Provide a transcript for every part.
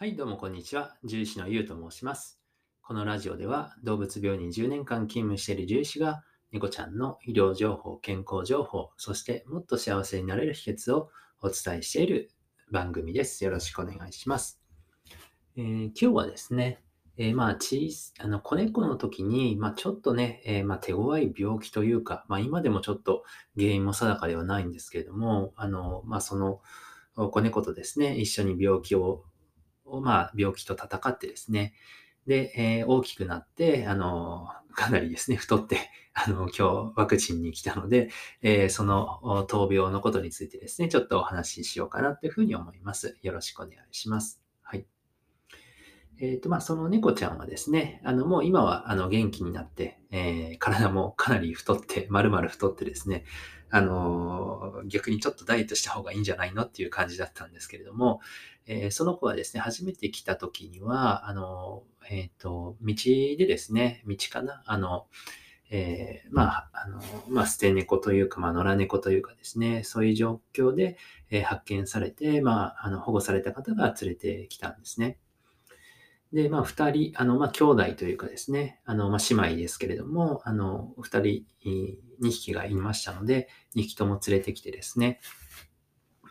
はい、どうもこんにちは。獣医師のゆうと申します。このラジオでは動物病院に10年間勤務している獣医師が猫ちゃんの医療情報、健康情報、そしてもっと幸せになれる秘訣をお伝えしている番組です。よろしくお願いします。えー今日はですね、えーまあ、小あの子猫の時に、まあ、ちょっとね、えーまあ、手強い病気というか、まあ、今でもちょっと原因も定かではないんですけれども、あのまあ、その子猫とですね、一緒に病気を、まあ、病気と闘ってですね、で、えー大きくなって、あの、かなりですね、太って、あの、今日ワクチンに来たので、えーその闘病のことについてですね、ちょっとお話ししようかなというふうに思います。よろしくお願いします。えっ、と、まあ、その猫ちゃんはですね、あの、もう今は、あの、元気になって、えー体もかなり太って、丸々太ってですね、あのー逆にちょっとダイエットした方がいいんじゃないのっていう感じだったんですけれども、えその子はですね、初めて来た時には、あの、えっ、と、道でですね、道かな、あの、えーまあ、あの、まあ、捨て猫というか、まあ、野良猫というかですね、そういう状況で、えー発見されて、まあ、あの、保護された方が連れてきたんですね。で、まあ、二人、あの、まあ、兄弟というかですね、あの、まあ、姉妹ですけれども、あの、二人、二匹がいましたので、二匹とも連れてきてですね、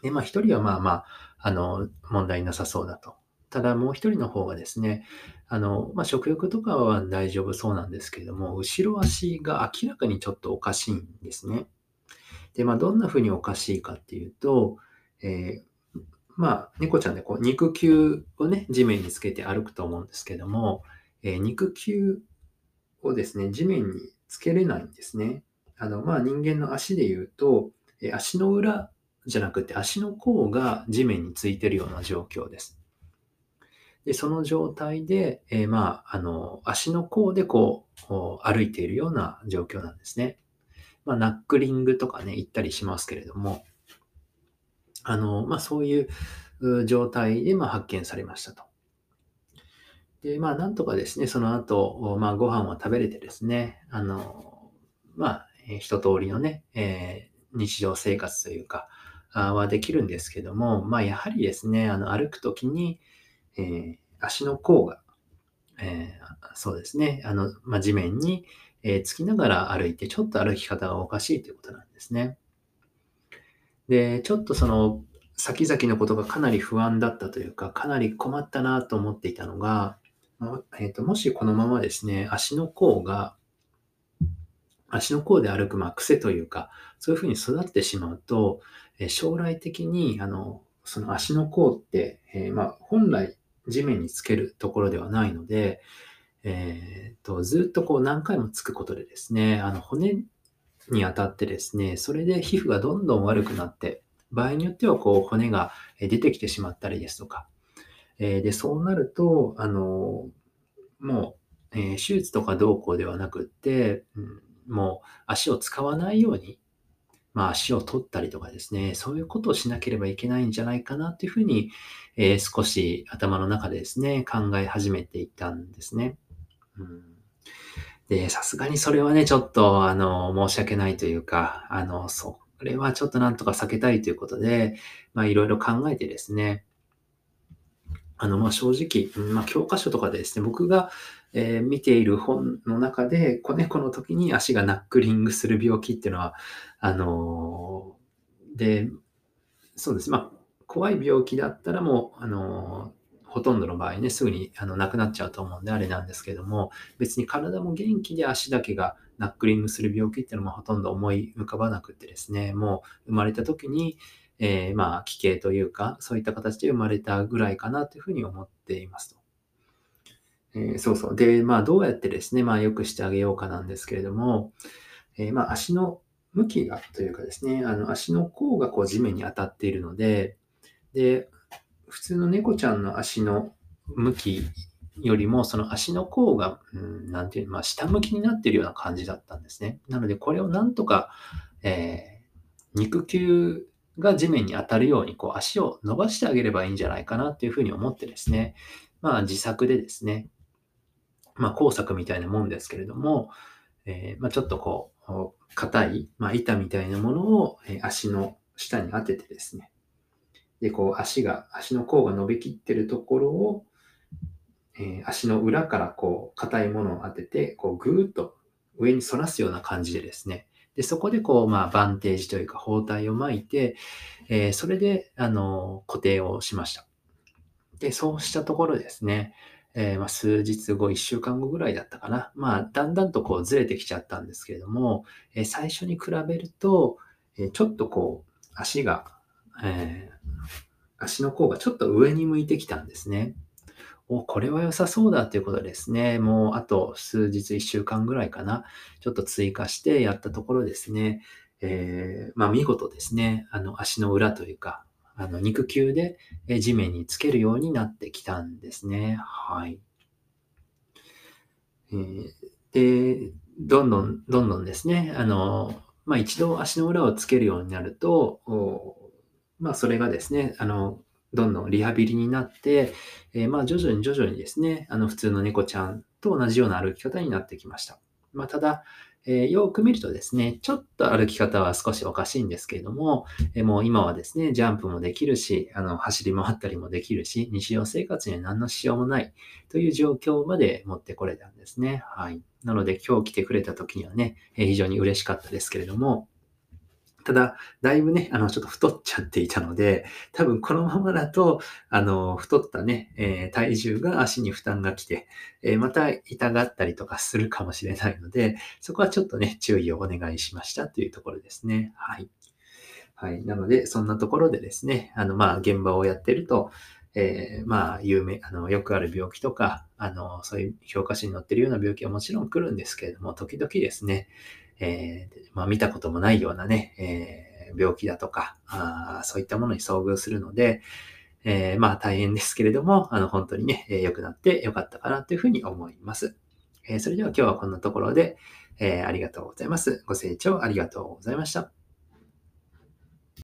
で、まあ、一人はまあまあ、あの、問題なさそうだと。ただ、もう一人の方がですね、あの、まあ、食欲とかは大丈夫そうなんですけれども、後ろ足が明らかにちょっとおかしいんですね。で、まあ、どんな風におかしいかっていうと、えーまあ、猫ちゃんでこう肉球をね、地面につけて歩くと思うんですけども、えー肉球をですね、地面につけれないんですね。あの、まあ、人間の足で言うと、えー足の裏じゃなくて足の甲が地面についてるような状況です。で、その状態で、えーまあ、あの、足の甲でこう、歩いているような状況なんですね。まあ、ナックリングとかね、言ったりしますけれども、あの、まあ、そういう状態で、ま、発見されましたと。で、まあ、なんとかですね、その後、まあ、ご飯を食べれてですね、あの、まあ、一通りのね、えー日常生活というか、はできるんですけども、まあ、やはりですね、あの歩くときに、えー足の甲が、えーそうですね、あの、まあ、地面に、えーつきながら歩いて、ちょっと歩き方がおかしいということなんですね。で、ちょっとその、先々のことがかなり不安だったというか、かなり困ったなと思っていたのが、えーともしこのままですね、足の甲が、足の甲で歩く、まあ、癖というか、そういうふうに育ってしまうと、え将来的に、あの、その足の甲って、えーまあ、本来地面につけるところではないので、えーと、ずっとこう何回もつくことでですね、あの骨に当たってですね、それで皮膚がどんどん悪くなって、場合によってはこう骨が出てきてしまったりですとか、えで、そうなると、あの、もう、えー手術とかどうこうではなくって、うんもう足を使わないように、まあ足を取ったりとかですね、そういうことをしなければいけないんじゃないかなというふうに、えー少し頭の中でですね、考え始めていたんですね。うんで、さすがにそれはね、ちょっと、あの、申し訳ないというか、あの、それはちょっとなんとか避けたいということで、まあ、いろいろ考えてですね、あの、まあ、正直、まあ、教科書とかでですね、僕が、えー見ている本の中で、子猫の時に足がナックリングする病気っていうのは、あのーで、そうです。まあ、怖い病気だったらもう、あのほとんどの場合ね、すぐにあの亡くなっちゃうと思うんであれなんですけども、別に体も元気で足だけがナックリングする病気っていうのもほとんど思い浮かばなくてですね、もう生まれた時に、えーまあ、奇形というか、そういった形で生まれたぐらいかなというふうに思っていますと。えーそうそう。で、まあ、どうやってですね、まあ、良くしてあげようかなんですけれども、えーまあ、足の向きがというかですね、あの足の甲がこう地面に当たっているので、で、普通の猫ちゃんの足の向きよりも、その足の甲が、うん、なていうの、まあ、下向きになっているような感じだったんですね。なので、これをなんとか、えー肉球が地面に当たるように、こう、足を伸ばしてあげればいいんじゃないかなというふうに思ってですね、まあ、自作でですね、まあ、工作みたいなもんですけれども、えーまあ、ちょっとこう、硬い、まあ、板みたいなものを、え足の下に当ててですね、で、こう足が、足の甲が伸びきってるところを、えー、足の裏からこう硬いものを当てて、こうぐーっと上に反らすような感じでですね、で、そこでこう、まあ、バンテージというか包帯を巻いて、えー、それで、あの、固定をしました。で、そうしたところですね、えー、まあ、数日後、1週間後ぐらいだったかな。まあ、だんだんとこうずれてきちゃったんですけれども、えー、最初に比べると、えちょっとこう、足が、え足の甲がちょっと上に向いてきたんですね。お、これは良さそうだということですね。もうあと数日、1週間ぐらいかな。ちょっと追加してやったところですね。えー、まあ見事ですね。あの足の裏というか、あの肉球で地面につけるようになってきたんですね。はい。えー、で、どんどん、どんどんですね、あの、まあ一度足の裏をつけるようになると、まあそれがですね、あの、どんどんリハビリになって、えー、まあ徐々に徐々にですね、あの普通の猫ちゃんと同じような歩き方になってきました。まあ、ただ、えー、よく見るとですね、ちょっと歩き方は少しおかしいんですけれども、えー、もう今はですね、ジャンプもできるし、あの走り回ったりもできるし、日常生活には何の支障もないという状況まで持ってこれたんですね。はい。なので今日来てくれた時にはね、えー、非常に嬉しかったですけれども、ただ、だいぶね、あの、ちょっと太っちゃっていたので、多分このままだと、あの、太ったね、えー、体重が足に負担が来て、えー、また痛がったりとかするかもしれないので、そこはちょっとね、注意をお願いしましたというところですね。はい。はい。なので、そんなところでですね、あの、まあ、現場をやってると、えー、まあ、有名、あの、よくある病気とか、あの、そういう評価書に載ってるような病気はもちろん来るんですけれども、時々ですね、えー、まあ、見たこともないようなね、えー、病気だとかあ、そういったものに遭遇するので、えー、まあ大変ですけれども、あの本当にね、良くなって良かったかなというふうに思います。えそれでは今日はこんなところで、えありがとうございます。ご清聴ありがとうございました。